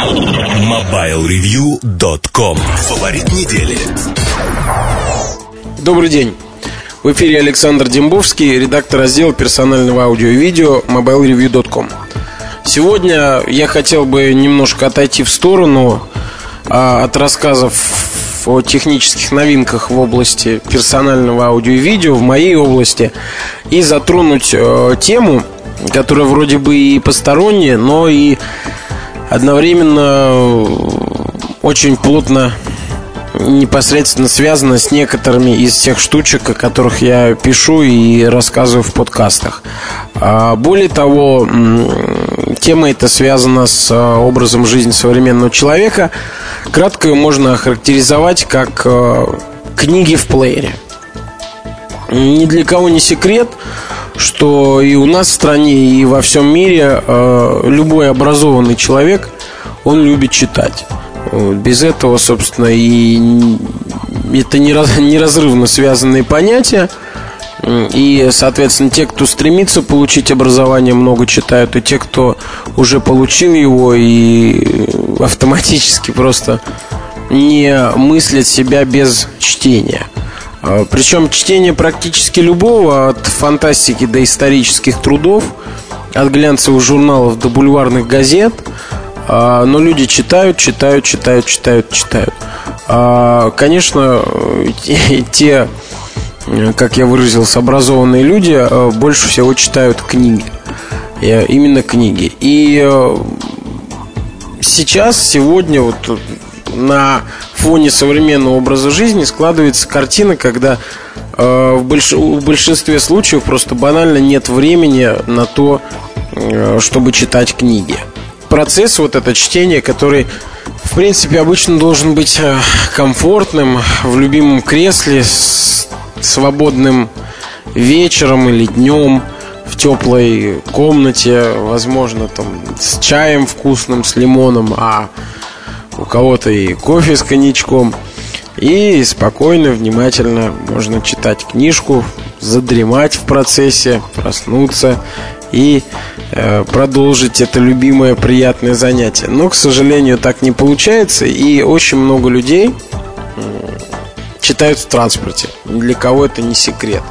MobileReview.com Фаворит недели Добрый день. В эфире Александр Дембовский, редактор раздела персонального аудио и видео mobilereview.com. Сегодня я хотел бы немножко отойти в сторону а, от рассказов о технических новинках в области персонального аудио и видео, в моей области, и затронуть э, тему, которая вроде бы и посторонняя, но и одновременно очень плотно непосредственно связано с некоторыми из тех штучек, о которых я пишу и рассказываю в подкастах. А, более того, тема эта связана с а, образом жизни современного человека. Кратко ее можно охарактеризовать как а, книги в плеере. Ни для кого не секрет, что и у нас в стране, и во всем мире любой образованный человек, он любит читать. Без этого, собственно, и это неразрывно связанные понятия. И, соответственно, те, кто стремится получить образование, много читают, и те, кто уже получил его и автоматически просто не мыслят себя без чтения. А, Причем чтение практически любого, от фантастики до исторических трудов, от глянцевых журналов до бульварных газет – а, но люди читают, читают, читают, читают, читают. А, конечно, те, как я выразился, образованные люди а, больше всего читают книги. Именно книги. И сейчас, сегодня, вот на фоне современного образа жизни складывается картина, когда в большинстве случаев просто банально нет времени на то, чтобы читать книги. Процесс, вот это чтение, который, в принципе, обычно должен быть э, комфортным, в любимом кресле, с свободным вечером или днем, в теплой комнате, возможно, там с чаем вкусным, с лимоном, а у кого-то и кофе с коньячком. И спокойно, внимательно можно читать книжку, задремать в процессе, проснуться и э, продолжить это любимое приятное занятие. Но, к сожалению, так не получается, и очень много людей э, читают в транспорте. Для кого это не секрет.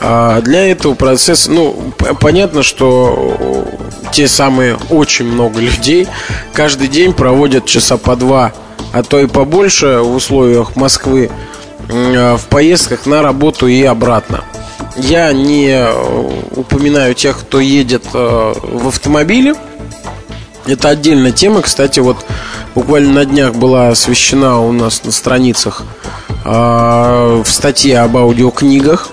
А для этого процесса, ну, понятно, что те самые очень много людей каждый день проводят часа по два, а то и побольше в условиях Москвы э, в поездках на работу и обратно. Я не э, упоминаю тех, кто едет э, в автомобиле. Это отдельная тема. Кстати, вот буквально на днях была освещена у нас на страницах в статье об аудиокнигах.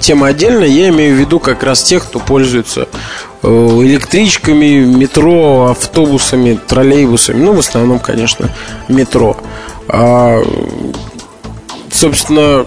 Тема отдельная. Я имею в виду как раз тех, кто пользуется электричками, метро, автобусами, троллейбусами. Ну, в основном, конечно, метро. А, собственно,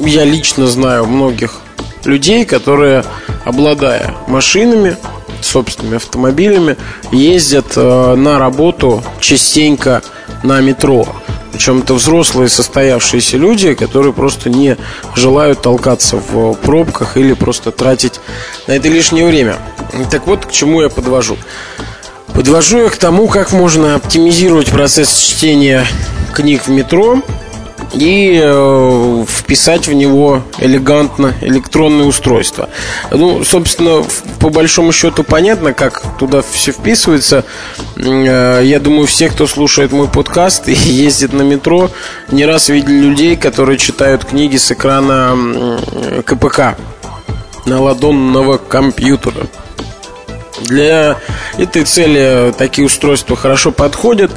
я лично знаю многих людей, которые, обладая машинами, собственными автомобилями, ездят э, на работу частенько на метро. Причем это взрослые состоявшиеся люди, которые просто не желают толкаться в пробках или просто тратить на это лишнее время. Так вот, к чему я подвожу. Подвожу я к тому, как можно оптимизировать процесс чтения книг в метро и э, вписать в него элегантно электронное устройство. Ну, собственно, по большому счету понятно, как туда все вписывается. Э, я думаю, все, кто слушает мой подкаст и ездит на метро, не раз видели людей, которые читают книги с экрана КПК на ладонного компьютера. Для этой цели такие устройства хорошо подходят.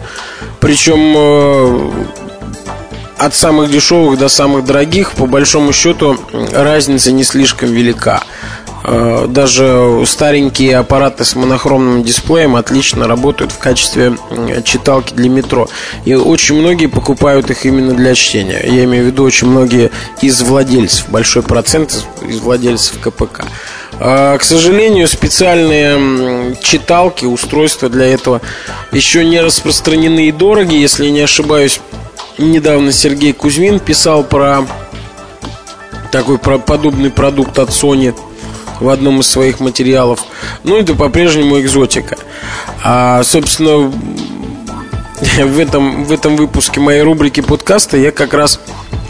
Причем э, от самых дешевых до самых дорогих, по большому счету, разница не слишком велика. Э, даже старенькие аппараты с монохромным дисплеем отлично работают в качестве читалки для метро. И очень многие покупают их именно для чтения. Я имею в виду очень многие из владельцев, большой процент из владельцев КПК. Э, к сожалению, специальные читалки, устройства для этого еще не распространены и дороги. Если не ошибаюсь, недавно Сергей Кузьмин писал про такой про подобный продукт от Sony в одном из своих материалов. Ну, это по-прежнему экзотика. А, собственно, в этом, в этом выпуске моей рубрики подкаста я как раз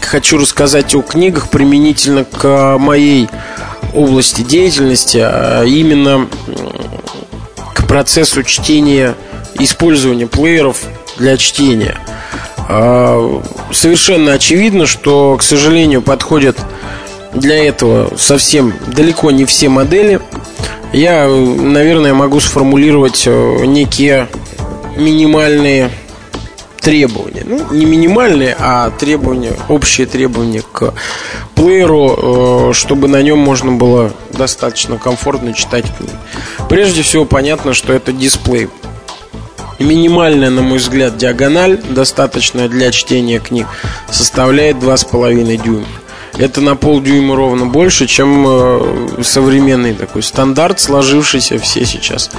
хочу рассказать о книгах применительно к моей области деятельности, а именно к процессу чтения, использования плееров для чтения. А, совершенно очевидно, что, к сожалению, подходят для этого совсем далеко не все модели. Я, наверное, могу сформулировать э, некие минимальные требования. Ну, не минимальные, а требования, общие требования к плееру, э, чтобы на нем можно было достаточно комфортно читать книги. Прежде всего, понятно, что это дисплей. Минимальная, на мой взгляд, диагональ, достаточная для чтения книг, составляет 2,5 дюйма. Это на полдюйма ровно больше, чем э, современный такой стандарт, сложившийся все сейчас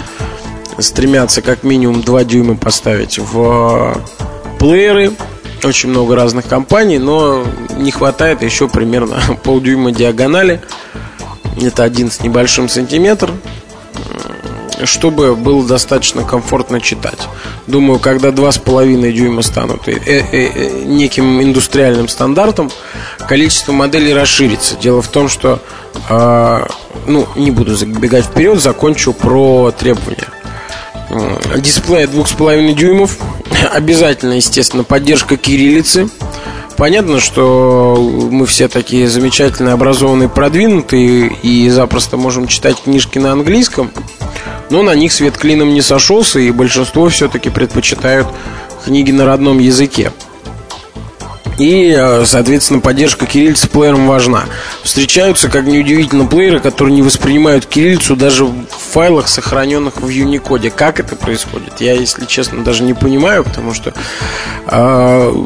стремятся как минимум 2 дюйма поставить в плееры. Очень много разных компаний, но не хватает еще примерно полдюйма диагонали. Это один с небольшим сантиметр чтобы было достаточно комфортно читать. Думаю, когда 2,5 дюйма станут э -э -э неким индустриальным стандартом, количество моделей расширится. Дело в том, что, э, ну, не буду забегать вперед, закончу про требования. Дисплей 2,5 дюймов, обязательно, естественно, поддержка кириллицы. Понятно, что мы все такие замечательные, образованные, продвинутые и запросто можем читать книжки на английском но на них свет клином не сошелся, и большинство все-таки предпочитают книги на родном языке. И, э, соответственно, поддержка кириллицы плеером важна. Встречаются, как неудивительно, плееры, которые не воспринимают кириллицу даже в файлах, сохраненных в Unicode. Как это происходит? Я, если честно, даже не понимаю, потому что э,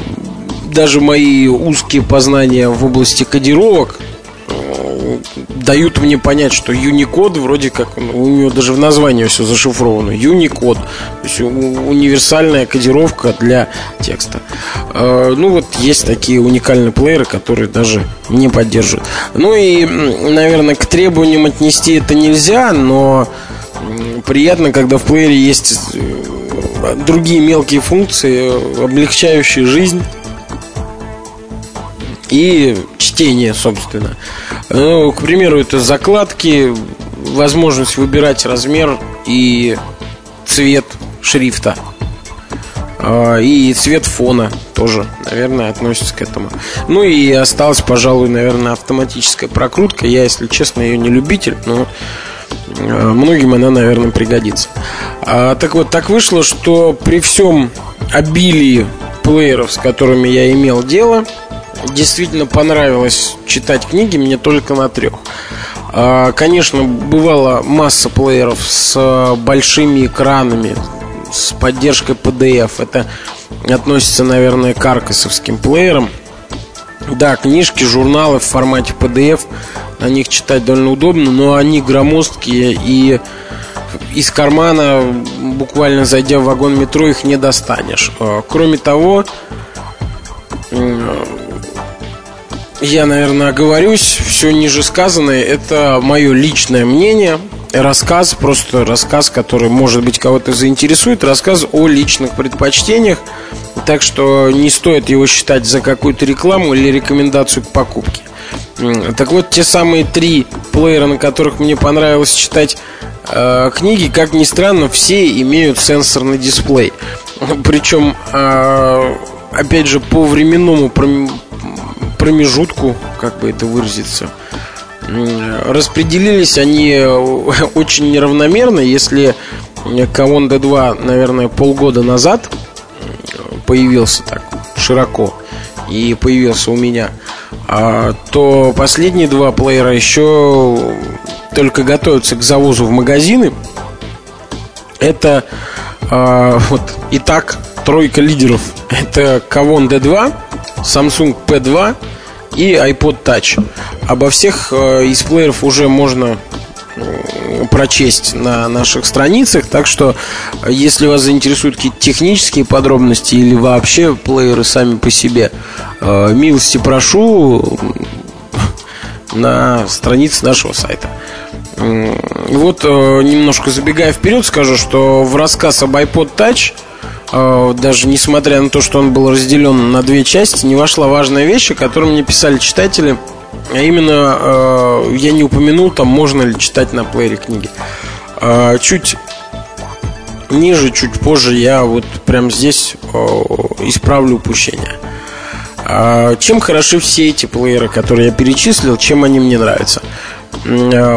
даже мои узкие познания в области кодировок дают мне понять, что Unicode вроде как, у него даже в названии все зашифровано. Unicode. То есть универсальная кодировка для текста. А, ну вот есть такие уникальные плееры, которые даже не поддерживают. Ну и, наверное, к требованиям отнести это нельзя, но приятно, когда в плеере есть э, другие мелкие функции, облегчающие жизнь и чтение, собственно. Ну, к примеру, это закладки, возможность выбирать размер и цвет шрифта. А, и цвет фона тоже, наверное, относится к этому. Ну и осталась, пожалуй, наверное, автоматическая прокрутка. Я, если честно, ее не любитель, но а, многим она, наверное, пригодится. А, так вот, так вышло, что при всем обилии плееров, с которыми я имел дело, действительно понравилось читать книги мне только на трех. А, конечно, бывала масса плееров с большими экранами, с поддержкой PDF. Это относится, наверное, к аркасовским плеерам. Да, книжки, журналы в формате PDF, на них читать довольно удобно, но они громоздкие и из кармана, буквально зайдя в вагон метро, их не достанешь. А, кроме того, я, наверное, оговорюсь. Все ниже сказанное – это мое личное мнение. Рассказ, просто рассказ, который, может быть, кого-то заинтересует. Рассказ о личных предпочтениях. Так что не стоит его считать за какую-то рекламу или рекомендацию к покупке. Так вот, те самые три плеера, на которых мне понравилось читать э, книги, как ни странно, все имеют сенсорный дисплей. Причем, э, опять же, по временному промежутку, как бы это выразиться. Распределились они э, очень неравномерно. Если Кавон D2, наверное, полгода назад появился так широко и появился у меня, а, то последние два плеера еще только готовятся к завозу в магазины. Это а, вот итак тройка лидеров. Это Кавон D2, Samsung P2 и iPod Touch. Обо всех э, из плееров уже можно э, прочесть на наших страницах. Так что, если вас заинтересуют какие-то технические подробности или вообще плееры сами по себе, э, милости прошу на странице нашего сайта. Вот немножко забегая вперед, скажу, что в рассказ об iPod Touch даже несмотря на то, что он был разделен на две части, не вошла важная вещь, о которой мне писали читатели. А именно, э, я не упомянул, там можно ли читать на плеере книги. Э, чуть ниже, чуть позже я вот прямо здесь исправлю упущение. Чем хороши все эти плееры, которые я перечислил, чем они мне нравятся?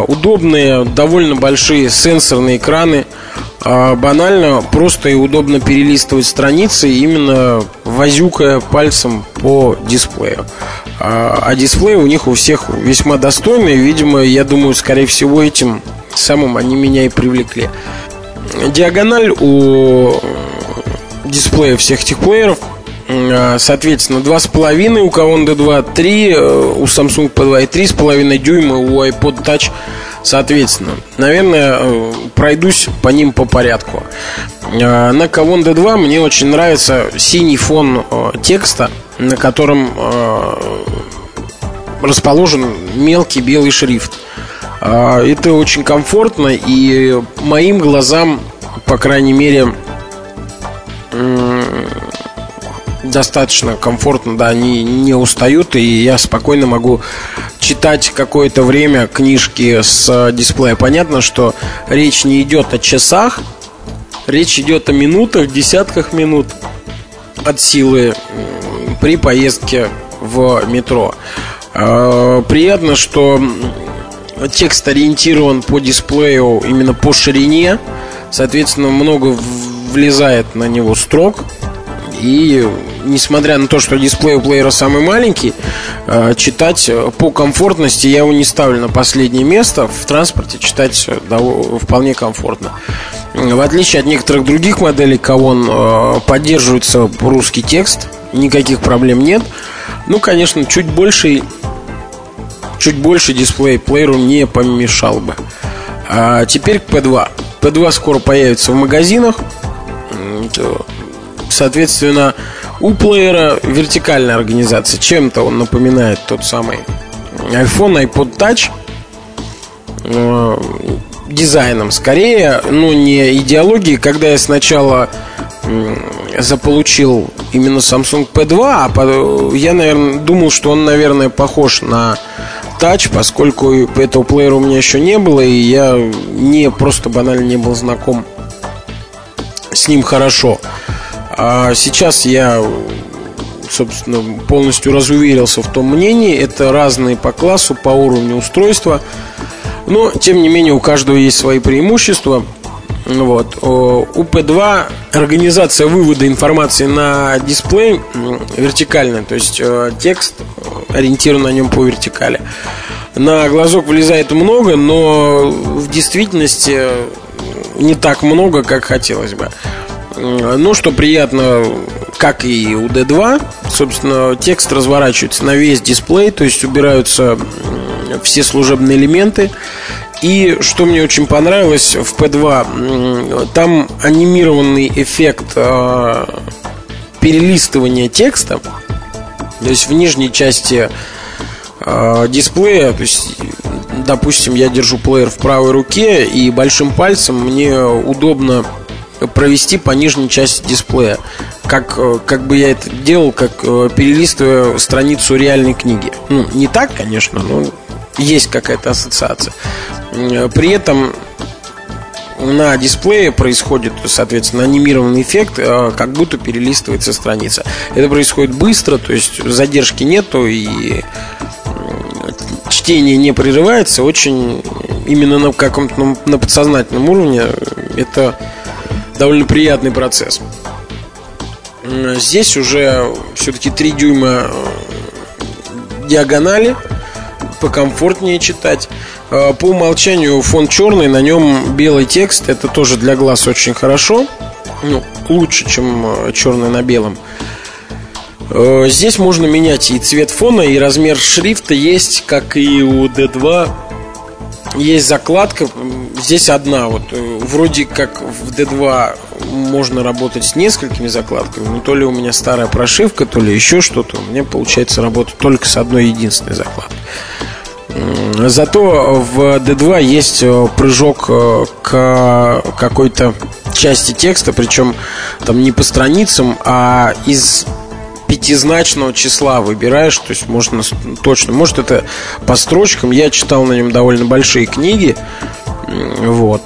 Удобные, довольно большие сенсорные экраны. Э, банально, просто и удобно перелистывать страницы, именно возюкая пальцем по дисплею. Э, а дисплей у них у всех весьма достойный. Видимо, я думаю, скорее всего, этим самым они меня и привлекли. Диагональ у дисплея всех этих плееров Соответственно, 2,5 у Kaon D2, 3 у Samsung P2 и 3,5 дюйма у iPod Touch соответственно. Наверное, э, пройдусь по ним по порядку. На Kaon D2 мне очень нравится синий фон э, текста, на котором э, расположен мелкий белый шрифт. Это очень комфортно и моим глазам, по крайней мере, достаточно комфортно, да, они не устают, и я спокойно могу читать какое-то время книжки с дисплея. Понятно, что речь не идет о часах, речь идет о минутах, десятках минут от силы при поездке в метро. А, приятно, что текст ориентирован по дисплею именно по ширине, соответственно, много влезает на него строк, и несмотря на то, что дисплей у плеера самый маленький, э, читать по комфортности я его не ставлю на последнее место. В транспорте читать вполне комфортно. В отличие от некоторых других моделей Кавон э, поддерживается русский текст, никаких проблем нет. Ну, конечно, чуть больше, чуть больше дисплей плееру не помешал бы. А теперь к P2. P2 скоро появится в магазинах. Соответственно, у плеера вертикальная организация. Чем-то он напоминает тот самый iPhone, iPod Touch. Э, дизайном скорее, но не идеологией. Когда я сначала заполучил именно Samsung P2, а я, наверное, думал, что он, наверное, похож на Touch, поскольку этого плеера у меня еще не было, и я не просто банально не был знаком с ним хорошо. А сейчас я, собственно, полностью разуверился в том мнении. Это разные по классу, по уровню устройства. Но, тем не менее, у каждого есть свои преимущества. Вот. У P2 организация вывода информации на дисплей вертикальная, то есть э, текст ориентирован на нем по вертикали. На глазок вылезает много, но в действительности не так много, как хотелось бы. Ну, что приятно, как и у D2, собственно, текст разворачивается на весь дисплей, то есть убираются все служебные элементы. И что мне очень понравилось в P2, там анимированный эффект э, перелистывания текста. То есть в нижней части э, дисплея, то есть, допустим, я держу плеер в правой руке и большим пальцем мне удобно провести по нижней части дисплея. Как, э, как бы я это делал, как э, перелистывая страницу реальной книги. Ну, не так, конечно, но есть какая-то ассоциация. Э, при этом на дисплее происходит, соответственно, анимированный эффект, как будто перелистывается страница. Это происходит быстро, то есть задержки нету и чтение не прерывается. Очень именно на каком-то на подсознательном уровне это довольно приятный процесс. Здесь уже все-таки 3 дюйма э, диагонали, покомфортнее читать. Э, по умолчанию фон черный, на нем белый текст, это тоже для глаз очень хорошо. Ну, лучше, чем э, черный на белом. Здесь можно менять и цвет фона, и размер шрифта есть, как и у D2 есть закладка, здесь одна. Вот э, вроде как в D2 можно работать с несколькими закладками, но то ли у меня старая прошивка, то ли еще что-то. У меня получается работать только с одной единственной закладкой. Зато в D2 есть э, прыжок э, к какой-то части текста, причем там не по страницам, а из пятизначного числа выбираешь, то есть можно точно, может это по строчкам. Я читал на нем довольно большие книги, вот.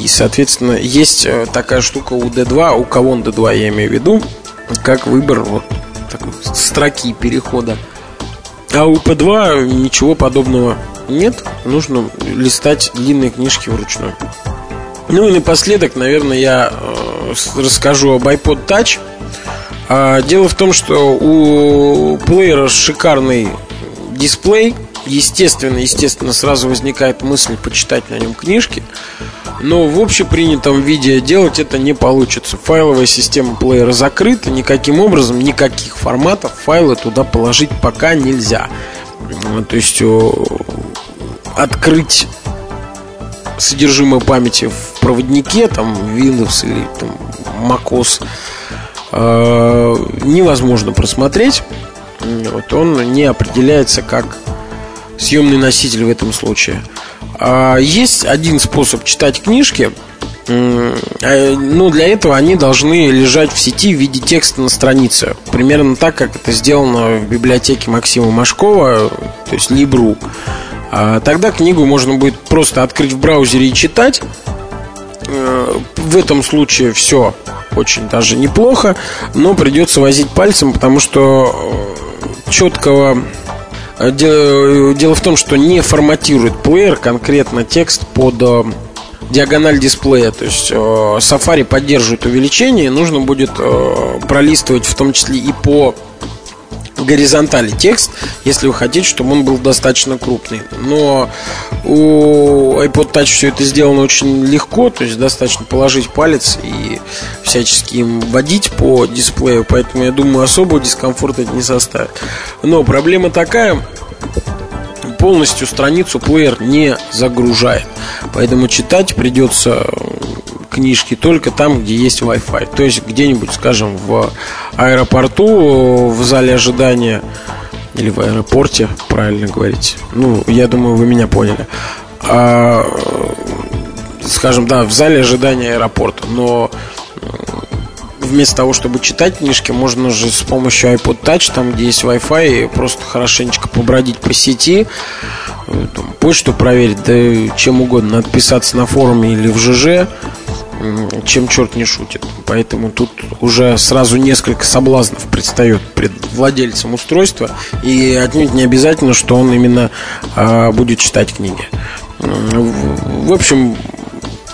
И, соответственно, есть э, такая штука у D2, у кого он D2 я имею в виду, как выбор вот такой строки перехода. А у P2 ничего подобного нет, нужно листать длинные книжки вручную. Ну и напоследок, наверное, я э, расскажу об iPod Touch. А, дело в том, что у плеера шикарный дисплей. Естественно, естественно, сразу возникает мысль почитать на нем книжки. Но в общепринятом виде делать это не получится. Файловая система плеера закрыта, никаким образом, никаких форматов файлы туда положить пока нельзя. То есть открыть содержимое памяти в проводнике, там Windows или там macOS, невозможно просмотреть. Вот он не определяется как съемный носитель в этом случае. А есть один способ читать книжки. А, ну, для этого они должны лежать в сети в виде текста на странице. Примерно так, как это сделано в библиотеке Максима Машкова, то есть Libru. А тогда книгу можно будет просто открыть в браузере и читать. Э, в этом случае все очень даже неплохо, но придется возить пальцем, потому что э, четкого э, Дело в том, что не форматирует плеер конкретно текст под диагональ дисплея. То есть Safari поддерживает увеличение, нужно будет пролистывать в том числе и по горизонтали текст, если вы хотите, чтобы он был достаточно крупный. Но у iPod Touch все это сделано очень легко, то есть достаточно положить палец и всячески им водить по дисплею, поэтому я думаю, особого дискомфорта это не составит. Но проблема такая, полностью страницу плеер не загружает. Поэтому читать придется книжки только там, где есть Wi-Fi. То есть где-нибудь, скажем, в аэропорту, в зале ожидания или в аэропорте, правильно говорить. Ну, я думаю, вы меня поняли. А, скажем, да, в зале ожидания аэропорта. Но вместо того, чтобы читать книжки, можно же с помощью iPod Touch, там, где есть Wi-Fi, просто хорошенечко побродить по сети, э, там, почту проверить, да чем угодно, отписаться на форуме или в ЖЖ, чем черт не шутит. Поэтому тут уже сразу несколько соблазнов предстает пред владельцем устройства. И отнюдь не обязательно, что он именно а, будет читать книги. В общем,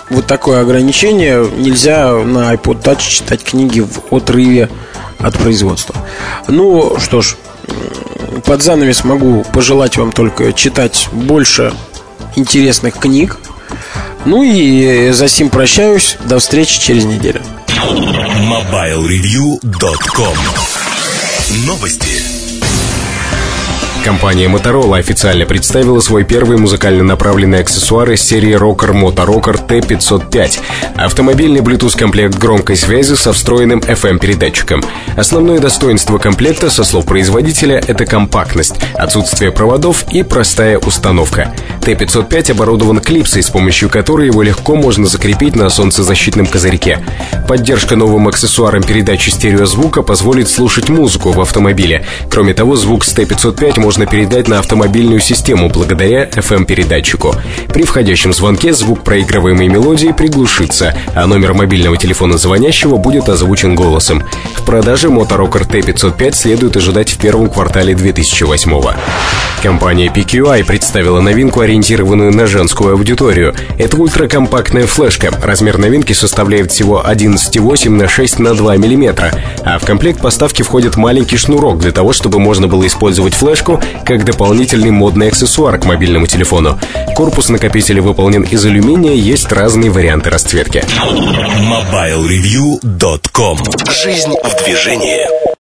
вот такое ограничение. Нельзя на iPod Touch читать книги в отрыве от производства. Ну что ж, под занавес могу пожелать вам только читать больше интересных книг. Ну и за сим прощаюсь. До встречи через неделю. MobileReview.com Новости. Компания Motorola официально представила свой первый музыкально направленный аксессуар из серии Rocker Moto Rocker T505. Автомобильный Bluetooth-комплект громкой связи со встроенным FM-передатчиком. Основное достоинство комплекта, со слов производителя, это компактность, отсутствие проводов и простая установка. T505 оборудован клипсой, с помощью которой его легко можно закрепить на солнцезащитном козырьке. Поддержка новым аксессуаром передачи стереозвука позволит слушать музыку в автомобиле. Кроме того, звук с T505 можно можно передать на автомобильную систему благодаря FM-передатчику. При входящем звонке звук проигрываемой мелодии приглушится, а номер мобильного телефона звонящего будет озвучен голосом. В продаже Motorrocker T505 следует ожидать в первом квартале 2008 -го. Компания PQI представила новинку, ориентированную на женскую аудиторию. Это ультракомпактная флешка. Размер новинки составляет всего 11,8 на 6 на 2 мм, а в комплект поставки входит маленький шнурок для того, чтобы можно было использовать флешку как дополнительный модный аксессуар к мобильному телефону. Корпус накопителя выполнен из алюминия, есть разные варианты расцветки. MobileReview.com Жизнь в движении